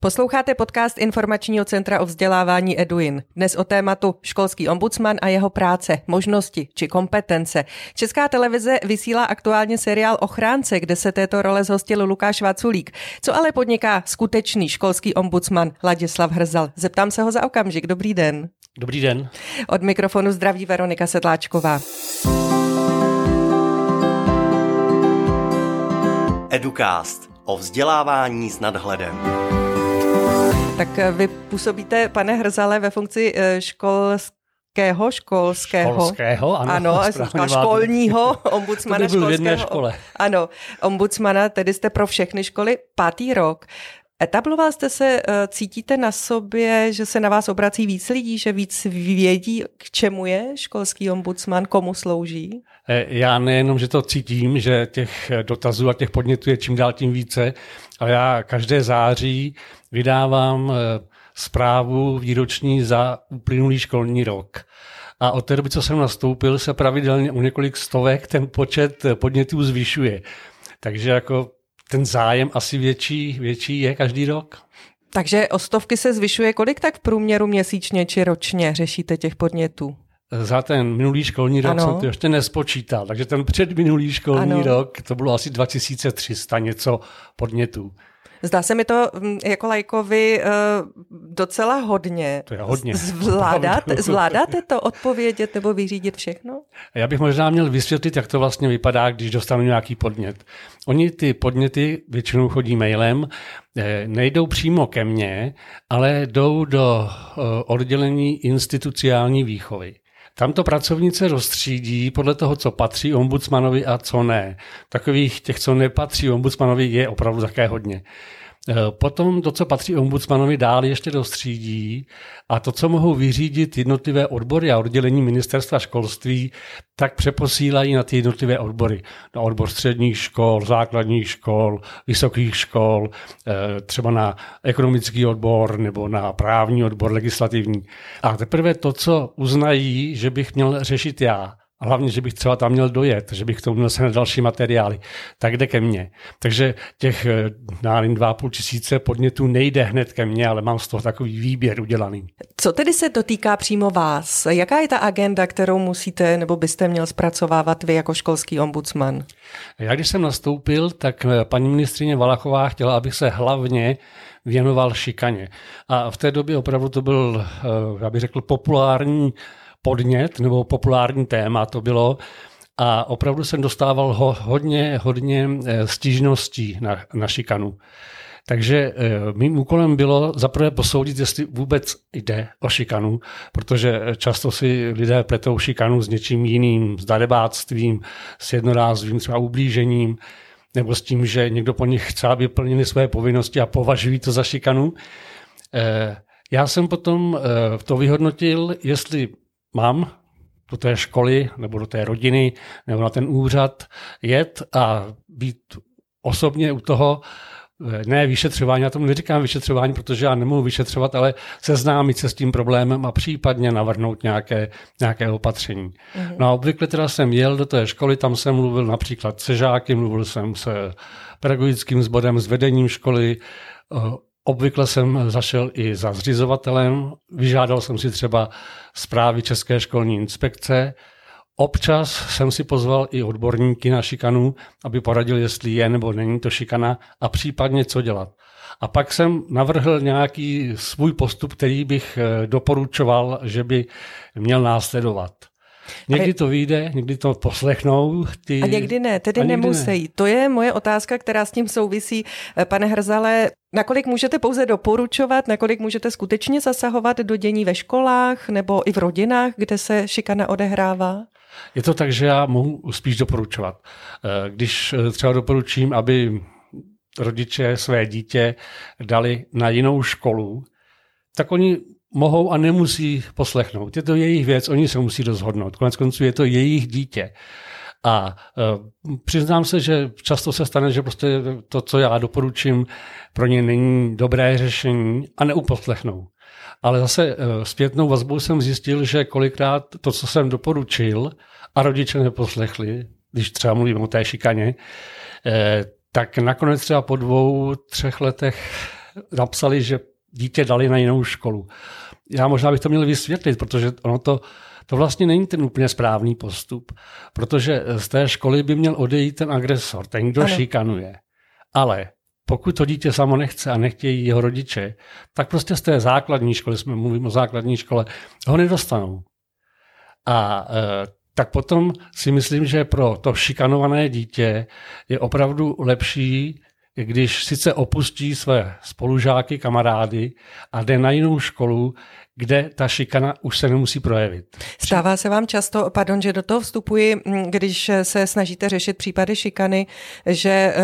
Posloucháte podcast Informačního centra o vzdělávání Eduin. Dnes o tématu školský ombudsman a jeho práce, možnosti či kompetence. Česká televize vysílá aktuálně seriál Ochránce, kde se této role zhostil Lukáš Vaculík. Co ale podniká skutečný školský ombudsman Ladislav Hrzal? Zeptám se ho za okamžik. Dobrý den. Dobrý den. Od mikrofonu zdraví Veronika Sedláčková. Educast o vzdělávání s nadhledem. Tak eh, vy působíte, pane Hrzale, ve funkci eh, školského, školského. Školského, ano. Ano, a školního ombudsmana to by byl školského. v jedné škole. Ano, ombudsmana, tedy jste pro všechny školy pátý rok. Etabloval jste se, eh, cítíte na sobě, že se na vás obrací víc lidí, že víc vědí, k čemu je školský ombudsman, komu slouží? Já nejenom, že to cítím, že těch dotazů a těch podnětů je čím dál tím více, ale já každé září vydávám zprávu výroční za uplynulý školní rok. A od té doby, co jsem nastoupil, se pravidelně u několik stovek ten počet podnětů zvyšuje. Takže jako ten zájem asi větší, větší je každý rok. Takže o stovky se zvyšuje kolik tak v průměru měsíčně či ročně řešíte těch podnětů? Za ten minulý školní rok ano. jsem to ještě nespočítal, takže ten předminulý školní ano. rok to bylo asi 2300 něco podnětů. Zdá se mi to mm, jako lajkovi uh, docela hodně. To je hodně. Zvládáte, zvládáte to odpovědět nebo vyřídit všechno? Já bych možná měl vysvětlit, jak to vlastně vypadá, když dostanu nějaký podnět. Oni ty podněty většinou chodí mailem, eh, nejdou přímo ke mně, ale jdou do eh, oddělení instituciální výchovy. Tamto pracovnice rozstřídí podle toho, co patří ombudsmanovi a co ne. Takových těch, co nepatří ombudsmanovi, je opravdu také hodně. Eh, potom to, co patří ombudsmanovi, dál ještě dostřídí a to, co mohou vyřídit jednotlivé odbory a oddělení ministerstva školství, tak přeposílají na ty jednotlivé odbory. Na odbor středních škol, základních škol, vysokých škol, eh, třeba na ekonomický odbor nebo na právní odbor legislativní. A teprve to, co uznají, že bych měl řešit já, a hlavně, že bych třeba tam měl dojet, že bych k tomu měl na další materiály, tak jde ke mně. Takže těch, nevím, dva půl tisíce podnětů nejde hned ke mně, ale mám z toho takový výběr udělaný. Co tedy se dotýká přímo vás? Jaká je ta agenda, kterou musíte nebo byste měl zpracovávat vy jako školský ombudsman? Já když jsem nastoupil, tak paní ministrině Valachová chtěla, abych se hlavně věnoval šikaně. A v té době opravdu to byl, eh, já bych řekl, populární podnět nebo populární téma to bylo. A opravdu jsem dostával ho, hodně, hodně eh, stížností na, na šikanu. Takže eh, mým úkolem bylo zaprvé posoudit, jestli vůbec jde o šikanu, protože často si lidé pletou šikanu s něčím jiným, s darebáctvím, s jednorázovým třeba ublížením, nebo s tím, že někdo po nich chce, aby plnili své povinnosti a považují to za šikanu. Eh, já jsem potom to vyhodnotil, jestli mám do té školy nebo do té rodiny nebo na ten úřad jet a být osobně u toho, eh, ne vyšetřování, já tomu neříkám vyšetřování, protože já nemohu vyšetřovat, ale seznámit se s tím problémem a případně navrhnout nějaké, nějaké opatření. Mm-hmm. No a obvykle teda jsem jel do té školy, tam jsem mluvil například se žáky, mluvil jsem se pedagogickým sborem, s vedením školy, eh, Obvykle jsem zašel i za zřizovatelem, vyžádal jsem si třeba zprávy České školní inspekce. Občas jsem si pozval i odborníky na šikanu, aby poradili, jestli je nebo není to šikana a případně co dělat. A pak jsem navrhl nějaký svůj postup, který bych eh, doporučoval, že by měl následovat. Někdy to vyjde, někdy to poslechnou. Ty... A někdy ne, tedy někdy nemusí. Ne. To je moje otázka, která s tím souvisí. Eh, pane Hrzale, nakolik můžete pouze doporučovat, nakolik můžete skutečně zasahovat do dění ve školách nebo i v rodinách, kde se šikana odehrává? Je to tak, že já mohu spíš doporučovat. Eh, když eh, třeba doporučím, aby rodiče své dítě dali na jinou školu, tak oni mohou a nemusí poslechnout. Je to jejich věc, oni se musí rozhodnout. Konec konců je to jejich dítě. A e, přiznám se, že často se stane, že prostě to, co já doporučím, pro ně není dobré řešení a neuposlechnou. Ale zase e, zpětnou vazbou jsem zjistil, že kolikrát to, co jsem doporučil, a rodiče neposlechli, když třeba mluvím o té šikaně, e, tak nakonec třeba po dvou, třech letech napsali, že dítě dali na jinou školu. Já možná bych to měl vysvětlit, protože ono to, to vlastně není ten úplně správný postup, protože z té školy by měl odejít ten agresor, ten, kdo ano. šikanuje. Ale pokud to dítě samo nechce a nechtějí jeho rodiče, tak prostě z té základní školy, jsme mluvím o základní škole, ho nedostanou. A e, tak potom si myslím, že pro to šikanované dítě je opravdu lepší, když sice opustí své spolužáky, kamarády a jde na jinou školu, kde ta šikana už se nemusí projevit. Stává se vám často, pardon, že do toho vstupuji, když se snažíte řešit případy šikany, že e,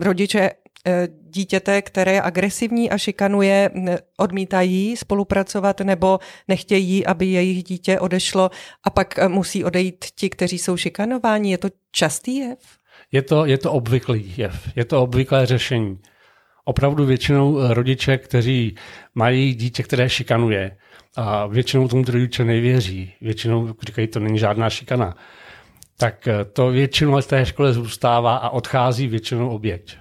rodiče Eh, dítěte, které je agresivní a šikanuje, odmítají spolupracovat nebo nechtějí, aby jejich dítě odešlo a pak eh, musí odejít ti, kteří jsou šikanováni. Je to častý jev? Je to, je to obvyklý jev, je to obvyklé řešení. Opravdu většinou eh, rodiče, kteří mají dítě, které šikanuje, a většinou tomu rodiče nevěří, většinou říkají, to není žádná šikana, tak to většinou v té škole zůstává a odchází většinou oběť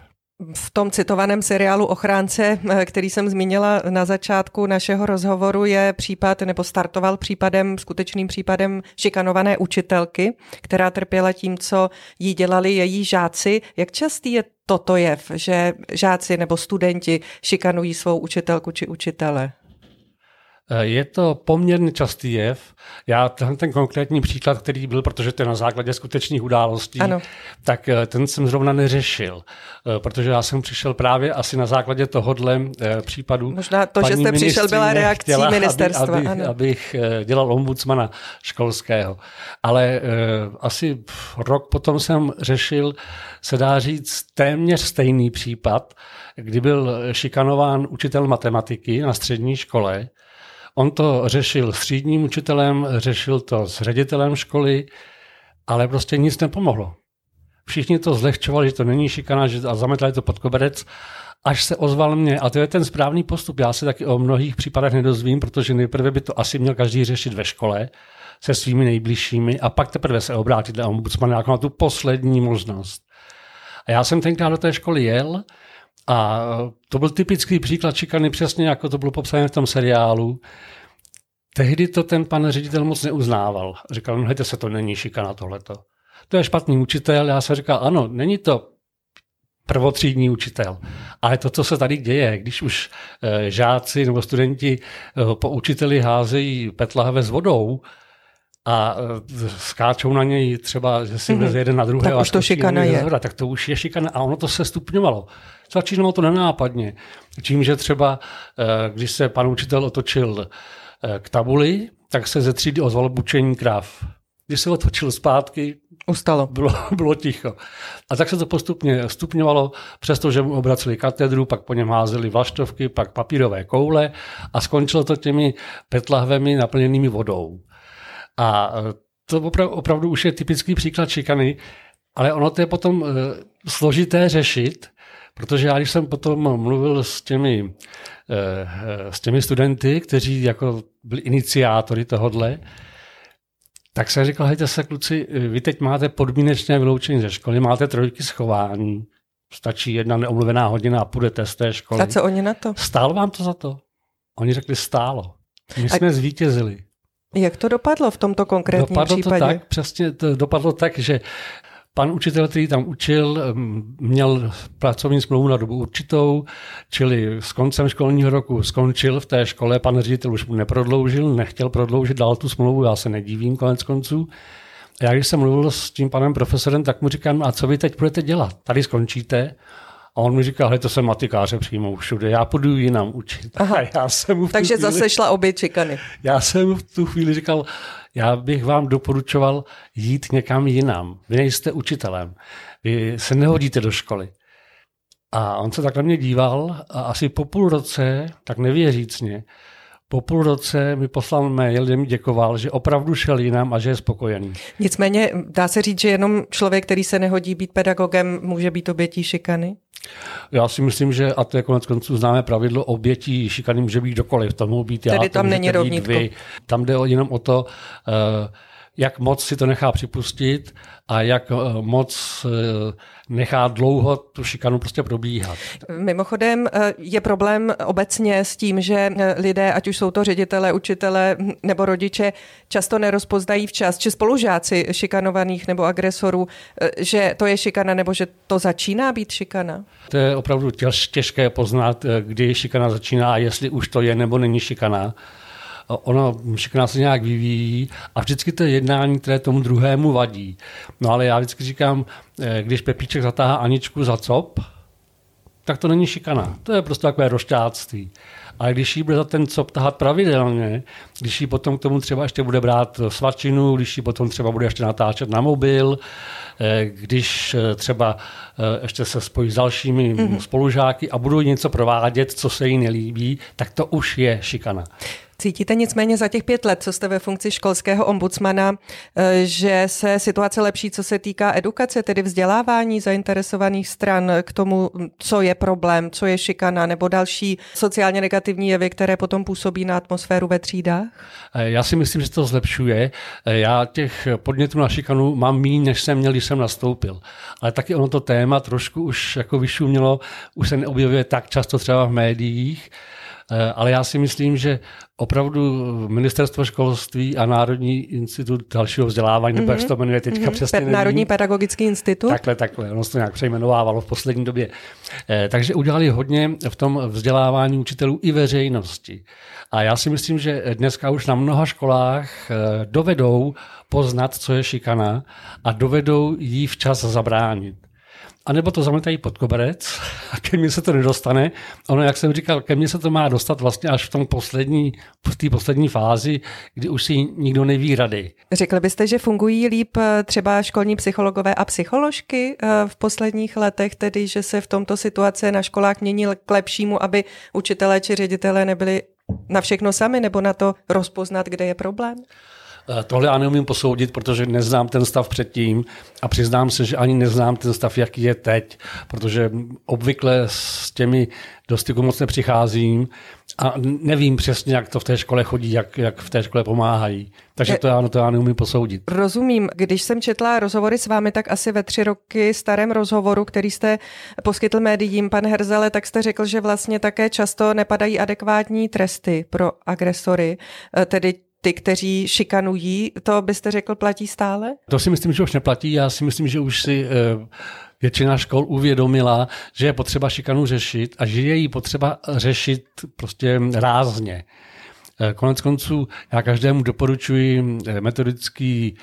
v tom citovaném seriálu Ochránce, který jsem zmínila na začátku našeho rozhovoru, je případ, nebo startoval případem, skutečným případem šikanované učitelky, která trpěla tím, co jí dělali její žáci. Jak častý je toto jev, že žáci nebo studenti šikanují svou učitelku či učitele? Eh, je to poměrně častý jev. Já ten, ten konkrétní příklad, který byl, protože to je na základě skutečných událostí, ano. tak eh, ten jsem zrovna neřešil, eh, protože já jsem přišel právě asi na základě tohohle případu. Možná to, že jste přišel, byla reakcí chtěla, ministerstva. Aby, aby, ano. Abych dělal ombudsmana školského. Ale asi rok potom jsem řešil, se dá říct, téměř stejný případ, kdy byl šikanován učitel matematiky na střední škole, On to řešil s třídním učitelem, řešil to s ředitelem školy, ale prostě nic nepomohlo. Všichni to zlehčovali, že to není šikana že, a zametali to pod koberec, až se ozval mě. A to je ten správný postup. Já se taky o mnohých případech nedozvím, protože nejprve by to asi měl každý řešit ve škole se svými nejbližšími a pak teprve se obrátit na ombudsmana jako na tu poslední možnost. A já jsem tenkrát do té školy jel a to byl typický příklad šikany, přesně jako to bylo popsané v tom seriálu. Tehdy to ten pan ředitel moc neuznával. Říkal, no hejte se, to není šikana tohleto. To je špatný učitel. Já jsem říkal, ano, není to prvotřídní učitel. Ale to, co se tady děje, když už e, žáci nebo studenti e, po učiteli házejí petlahve s vodou, a e, skáčou na něj třeba, že si mm-hmm. vleze jeden na druhé. Tak už to šikana je. Zhora, tak to už je šikana a ono to se stupňovalo. Začínalo to nenápadně. Čím, že třeba, e, když se pan učitel otočil e, k tabuli, tak se ze třídy ozvalo bučení krav. Když se otočil zpátky, Ustalo. Bylo, bylo ticho. A tak se to postupně stupňovalo, přestože mu obraceli katedru, pak po něm házeli vlaštovky, pak papírové koule a skončilo to těmi petlahvemi naplněnými vodou. A e, to opravdu, opravdu už je typický příklad šikany, ale ono to je potom uh, složité řešit, protože já když jsem potom mluvil s těmi, uh, s těmi studenty, kteří jako byli iniciátory tohodle, tak jsem říkal, hejte se kluci, vy teď máte podmínečné vyloučení ze školy, máte trojky schování, stačí jedna neomluvená hodina a půjdete z té školy. A co oni na to? Stálo vám to za to? Oni řekli, stálo. My jsme a... zvítězili. Jak to dopadlo v tomto konkrétním dopadlo případě? To tak, přesně to dopadlo tak, že Pan učitel, který tam učil, měl pracovní smlouvu na dobu určitou, čili s koncem školního roku skončil v té škole, pan ředitel už mu neprodloužil, nechtěl prodloužit dál tu smlouvu, já se nedívím konec konců. A já když jsem mluvil s tím panem profesorem, tak mu říkám, a co vy teď budete dělat? Tady skončíte? A on mi říká, hele, to se matikáře přijmou všude, já půjdu jinam učit. Aha. A já jsem mu Takže chvíli, zase šla obě čekany. Já jsem v tu chvíli říkal, já bych vám doporučoval jít někam jinam. Vy nejste učitelem, vy se nehodíte do školy. A on se tak na mě díval a asi po půl roce, tak nevěřícně, po půl roce mi poslal mail, kde mi děkoval, že opravdu šel jinam a že je spokojený. Nicméně dá se říct, že jenom člověk, který se nehodí být pedagogem, může být obětí šikany? Já si myslím, že, a to je konec konců známé pravidlo, obětí šikany může být kdokoliv. To mohou být Tedy já, tam není rovnítko. Vy. Tam jde jenom o to, uh, jak moc si to nechá připustit a jak eh, moc eh, nechá dlouho tu šikanu prostě probíhat. Mimochodem eh, je problém obecně s tím, že lidé, ať už jsou to ředitele, učitele nebo rodiče, často nerozpoznají včas, či spolužáci šikanovaných nebo agresorů, že to je šikana nebo že to začíná být šikana? To je opravdu těžké poznat, kdy šikana začíná a jestli už to je nebo není šikana ono všechno se nějak vyvíjí a vždycky to je jednání, které tomu druhému vadí. No ale já vždycky říkám, eh, když Pepíček zatáhá Aničku za cop, tak to není šikana. To je prostě takové rošťáctví. Ale když jí bude za ten cop tahat pravidelně, když jí potom k tomu třeba ještě bude brát svačinu, když jí potom třeba bude ještě natáčet na mobil, eh, když eh, třeba ještě se spojí s dalšími mm-hmm. spolužáky a budou něco provádět, co se jí nelíbí, tak to už je šikana. Cítíte nicméně za těch pět let, co jste ve funkci školského ombudsmana, eh, že se situace lepší, co se týká edukace, tedy vzdělávání zainteresovaných stran k tomu, co je problém, co je šikana nebo další sociálně negativní jevy, které potom působí na atmosféru ve třídách? Eh, já si myslím, že to zlepšuje. Eh, já těch podnětů na šikanu mám méně, než jsem měl, když jsem nastoupil. Ale taky ono to téma trošku už jako vyšumělo, už se neobjevuje tak často třeba v médiích. Eh, ale já si myslím, že opravdu ministerstvo školství a Národní institut dalšího vzdělávání, mm-hmm. nebo jak se to jmenuje teďka mm-hmm. přesně nevím. Národní pedagogický institut? Takhle, takhle, ono se to nějak přejmenovávalo v poslední době. Eh, takže udělali hodně v tom vzdělávání učitelů i veřejnosti. A já si myslím, že dneska už na mnoha školách eh, dovedou poznat, co je šikana a dovedou jí včas zabránit. A nebo to zametají pod koberec a ke mně se to nedostane. Ono, jak jsem říkal, ke mně se to má dostat vlastně až v tom poslední, v té poslední fázi, kdy už si nikdo neví rady. Řekli byste, že fungují líp eh, třeba školní psychologové a psycholožky eh, v posledních letech, tedy že se v tomto situace na školách mění k lepšímu, aby učitelé či ředitelé nebyli na všechno sami nebo na to rozpoznat, kde je problém? Eh, tohle já neumím posoudit, protože neznám ten stav předtím a přiznám se, že ani neznám ten stav, jaký je teď, protože obvykle s těmi do styku moc nepřicházím a nevím přesně, jak to v té škole chodí, jak, jak v té škole pomáhají. Takže to já, to já neumím posoudit. Rozumím. Když jsem četla rozhovory s vámi, tak asi ve tři roky starém rozhovoru, který jste poskytl médiím, pan Herzele, tak jste řekl, že vlastně také často nepadají adekvátní tresty pro agresory, eh, tedy ty, kteří šikanují, to byste řekl platí stále? To si myslím, že už neplatí. Já si myslím, že už si eh, většina škol uvědomila, že je potřeba šikanu řešit a že je jí potřeba řešit prostě rázně. Eh, konec konců já každému doporučuji eh, metodický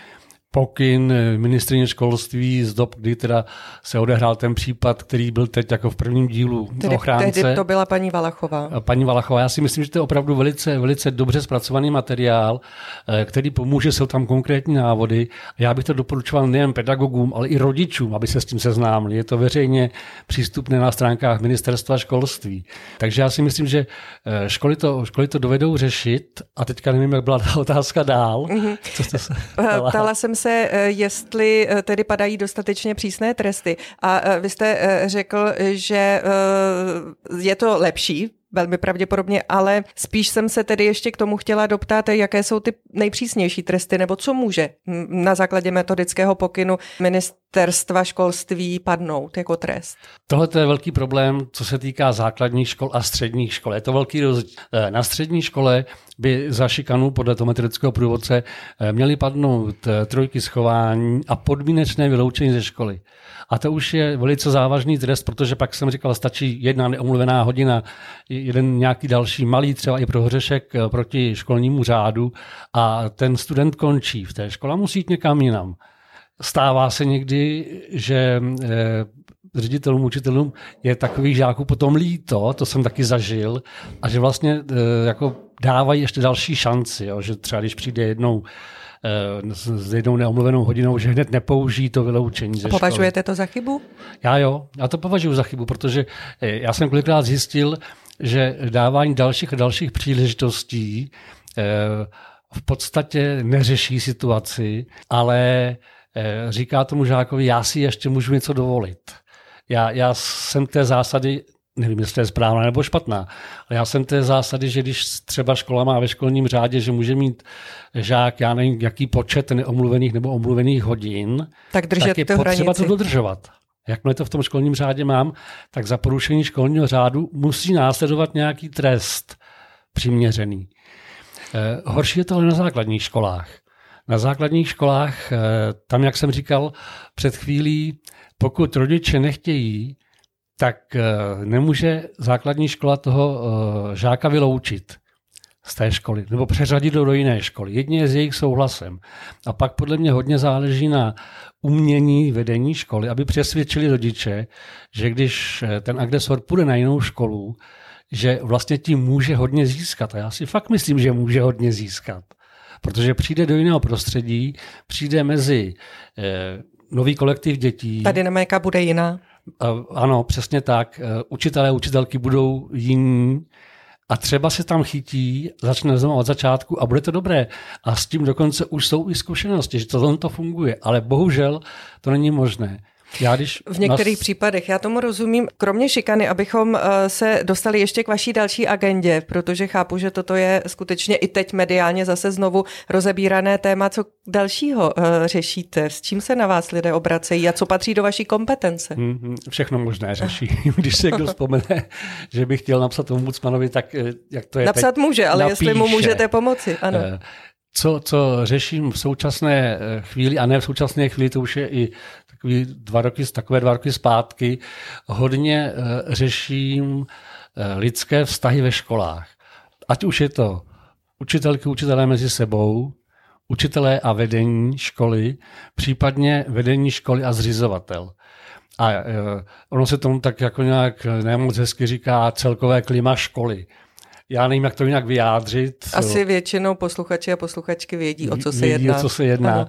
pokyn ministrině školství z dob, kdy teda se odehrál ten případ, který byl teď jako v prvním dílu tedy, ochránce. Tehdy to byla paní Valachová. Paní Valachová, já si myslím, že to je opravdu velice, velice dobře zpracovaný materiál, eh, který pomůže, jsou tam konkrétní návody. Já bych to doporučoval nejen pedagogům, ale i rodičům, aby se s tím seznámili. Je to veřejně přístupné na stránkách ministerstva školství. Takže já si myslím, že eh, školy to, školy to dovedou řešit a teďka nevím, jak byla ta otázka dál. Mm-hmm. Co to se jsem se, eh, jestli eh, tedy padají dostatečně přísné tresty. A eh, vy jste řekl, že je to lepší velmi pravděpodobně, ale spíš jsem se tedy ještě k tomu chtěla doptat, jaké jsou ty nejpřísnější tresty, nebo co může na základě metodického pokynu ministerstva školství padnout jako trest. Tohle je velký problém, co se týká základních škol a středních škol. Je to velký rozdíl. Na střední škole by za šikanu podle toho metodického průvodce eh, měly padnout eh, trojky schování a podmínečné vyloučení ze školy. A to už je velice závažný trest, protože pak jsem říkal, stačí jedna neomluvená hodina, jeden nějaký další malý, třeba i prohřešek eh, proti školnímu řádu a ten student končí v té škole musí jít někam jinam. Stává se někdy, že ředitelům, učitelům je takových žáků potom líto, to jsem taky zažil, a že vlastně jako dávají ještě další šanci, jo, že třeba když přijde jednou eh, s jednou neomluvenou hodinou, že hned nepoužijí to vyloučení ze Považujete školy. to za chybu? Já jo, já to považuji za chybu, protože eh, já jsem kolikrát zjistil, že dávání dalších a dalších příležitostí eh, v podstatě neřeší situaci, ale říká tomu žákovi, já si ještě můžu něco dovolit. Já, já jsem té zásady nevím, jestli je správná nebo špatná, ale já jsem té zásady, že když třeba škola má ve školním řádě, že může mít žák, já nevím, jaký počet neomluvených nebo omluvených hodin, tak, držet tak je potřeba hranici. to dodržovat. Jakmile to v tom školním řádě mám, tak za porušení školního řádu musí následovat nějaký trest přiměřený. Eh, horší je to ale na základních školách. Na základních školách, eh, tam, jak jsem říkal před chvílí, pokud rodiče nechtějí, tak eh, nemůže základní škola toho eh, žáka vyloučit z té školy nebo přeřadit do jiné školy. Jedině s jejich souhlasem. A pak podle mě hodně záleží na umění vedení školy, aby přesvědčili rodiče, že když eh, ten agresor půjde na jinou školu, že vlastně tím může hodně získat. A já si fakt myslím, že může hodně získat. Protože přijde do jiného prostředí, přijde mezi nový kolektiv dětí. Ta dynamika bude jiná. Ano, přesně tak. Učitelé a učitelky budou jiní a třeba se tam chytí, začne znovu od začátku a bude to dobré. A s tím dokonce už jsou i zkušenosti, že to, to funguje. Ale bohužel to není možné. Já když v některých nás... případech, já tomu rozumím, kromě šikany, abychom se dostali ještě k vaší další agendě, protože chápu, že toto je skutečně i teď mediálně zase znovu rozebírané téma. Co dalšího řešíte? S čím se na vás lidé obracejí a co patří do vaší kompetence? Hmm, všechno možné řeší. Když se někdo vzpomene, že by chtěl napsat ombudsmanovi, tak eh, jak to je Napsat teď, může, ale napíše. jestli mu můžete pomoci, ano. Co, co řeším v současné chvíli, a ne v současné chvíli, to už je i takový dva roky, takové dva roky zpátky, hodně uh, řeším uh, lidské vztahy ve školách. Ať už je to učitelky, učitelé mezi sebou, učitelé a vedení školy, případně vedení školy a zřizovatel. A uh, ono se tomu tak jako nějak nemoc hezky říká celkové klima školy. Já nevím, jak to jinak vyjádřit. Asi většinou posluchači a posluchačky vědí, o co se vědí, jedná. o co se jedná. Ano.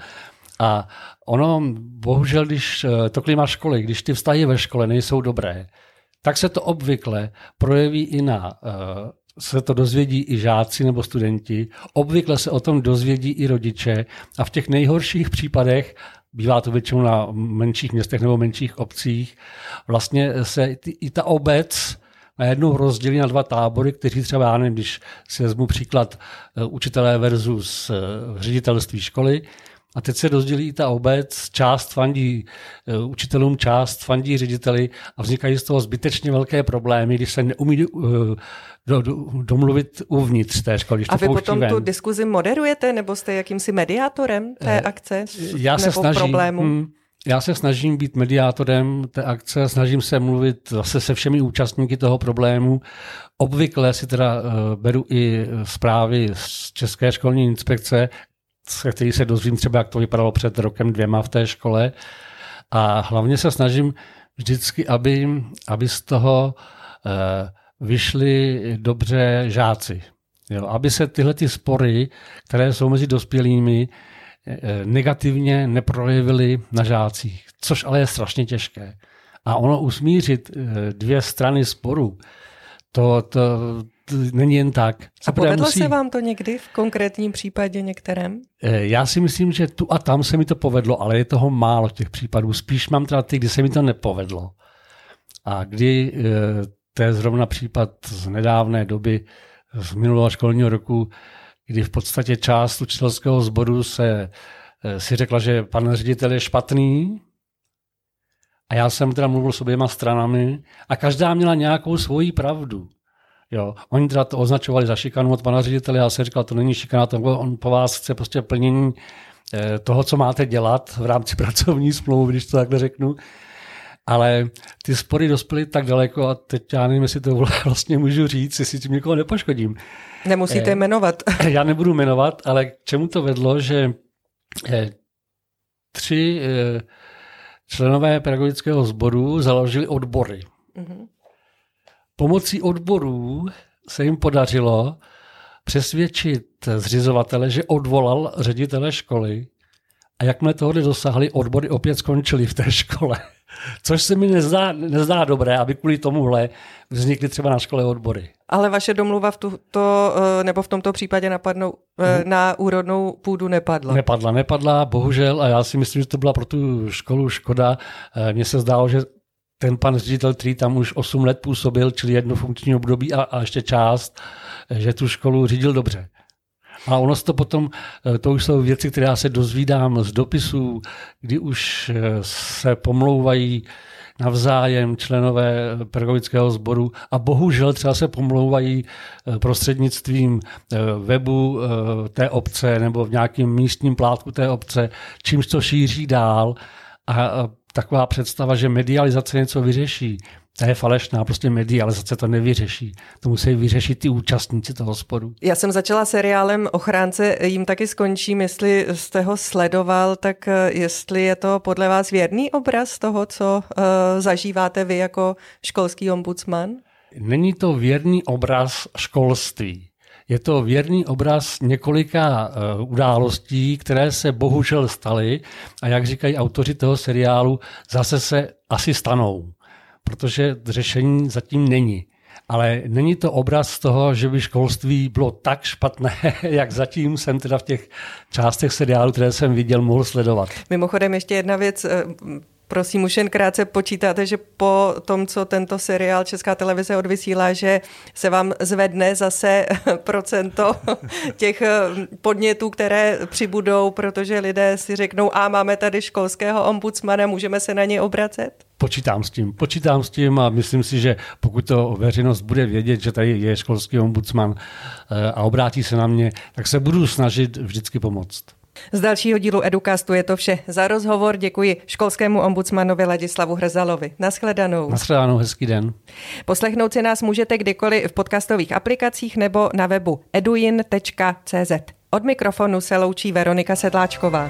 A ono, bohužel, když to klima školy, když ty vztahy ve škole nejsou dobré, tak se to obvykle projeví i na, se to dozvědí i žáci nebo studenti, obvykle se o tom dozvědí i rodiče a v těch nejhorších případech, bývá to většinou na menších městech nebo menších obcích, vlastně se i ta obec najednou rozdělí na dva tábory, kteří třeba, já nevím, když si vezmu příklad učitelé versus ředitelství školy, a teď se rozdělí ta obec, část fandí uh, učitelům, část fandí řediteli a vznikají z toho zbytečně velké problémy, když se neumí do, do, domluvit uvnitř té školy. Když a vy potom ven. tu diskuzi moderujete, nebo jste jakýmsi mediátorem té uh, akce? Já se nebo snažím, problému? Hm, já se snažím být mediátorem té akce, snažím se mluvit zase se všemi účastníky toho problému. Obvykle si teda uh, beru i zprávy z České školní inspekce, se který se dozvím třeba, jak to vypadalo před rokem dvěma v té škole. A hlavně se snažím vždycky, aby, aby z toho uh, vyšli dobře žáci. Jo, aby se tyhle ty spory, které jsou mezi dospělými, negativně neprojevily na žácích, což ale je strašně těžké. A ono usmířit dvě strany sporu, to, to, to není jen tak. A povedlo musí... se vám to někdy v konkrétním případě některém? Já si myslím, že tu a tam se mi to povedlo, ale je toho málo těch případů. Spíš mám teda ty, kdy se mi to nepovedlo. A kdy to je zrovna případ z nedávné doby, z minulého školního roku, kdy v podstatě část učitelského sboru se si řekla, že pan ředitel je špatný, a já jsem teda mluvil s oběma stranami a každá měla nějakou svoji pravdu. Jo. Oni teda to označovali za šikanu od pana ředitele, já jsem říkal, to není šikana, to on po vás chce prostě plnění toho, co máte dělat v rámci pracovní smlouvy, když to takhle řeknu. Ale ty spory dospěly tak daleko a teď já nevím, jestli to vlastně můžu říct, jestli tím někoho nepoškodím. Nemusíte eh, jmenovat. Já nebudu jmenovat, ale k čemu to vedlo, že eh, tři eh, členové pedagogického sboru založili odbory. Mm-hmm. Pomocí odborů se jim podařilo přesvědčit zřizovatele, že odvolal ředitele školy a jakmile tohle dosáhli, odbory opět skončily v té škole. Což se mi nezdá, nezdá dobré, aby kvůli tomuhle vznikly třeba na škole odbory. Ale vaše domluva v, tuto, nebo v tomto případě napadnou, hmm. na úrodnou půdu nepadla. Nepadla, nepadla, bohužel, a já si myslím, že to byla pro tu školu škoda. Mně se zdálo, že ten pan ředitel, který tam už 8 let působil, čili jedno funkční období a, a ještě část, že tu školu řídil dobře. A ono to potom, eh, to už jsou věci, které já se dozvídám z dopisů, kdy už eh, se pomlouvají navzájem členové pedagogického sboru a bohužel třeba se pomlouvají eh, prostřednictvím webu té obce nebo v nějakém místním plátku té obce, čímž to šíří dál a taková představa, že medializace něco vyřeší, to je falešná, prostě medializace to nevyřeší. To musí vyřešit ty účastníci toho sporu. Já jsem začala seriálem Ochránce, jim taky skončím, jestli jste ho sledoval, tak eh, jestli je to podle vás věrný obraz toho, co uh, zažíváte vy jako školský ombudsman? Není to věrný obraz školství. Je to věrný obraz několika uh, událostí, které se bohužel staly a jak říkají autoři toho seriálu, zase se asi stanou protože řešení zatím není. Ale není to obraz toho, že by školství bylo tak špatné, jak zatím jsem teda v těch částech seriálu, které jsem viděl, mohl sledovat. Mimochodem ještě jedna věc, eh, Prosím, už jen krátce počítáte, že po tom, co tento seriál Česká televize odvysílá, že se vám zvedne zase procento těch eh, podnětů, které přibudou, protože lidé si řeknou, a máme tady školského ombudsmana, můžeme se na ně obracet? Počítám s tím, počítám s tím a myslím si, že pokud to veřejnost bude vědět, že tady je školský ombudsman eh, a obrátí se na mě, tak se budu snažit vždycky pomoct. Z dalšího dílu Educastu je to vše. Za rozhovor děkuji školskému ombudsmanovi Ladislavu Hrzalovi. Naschledanou. Naschledanou, hezký den. Poslechnout si nás můžete kdykoliv v podcastových aplikacích nebo na webu eduin.cz. Od mikrofonu se loučí Veronika Sedláčková.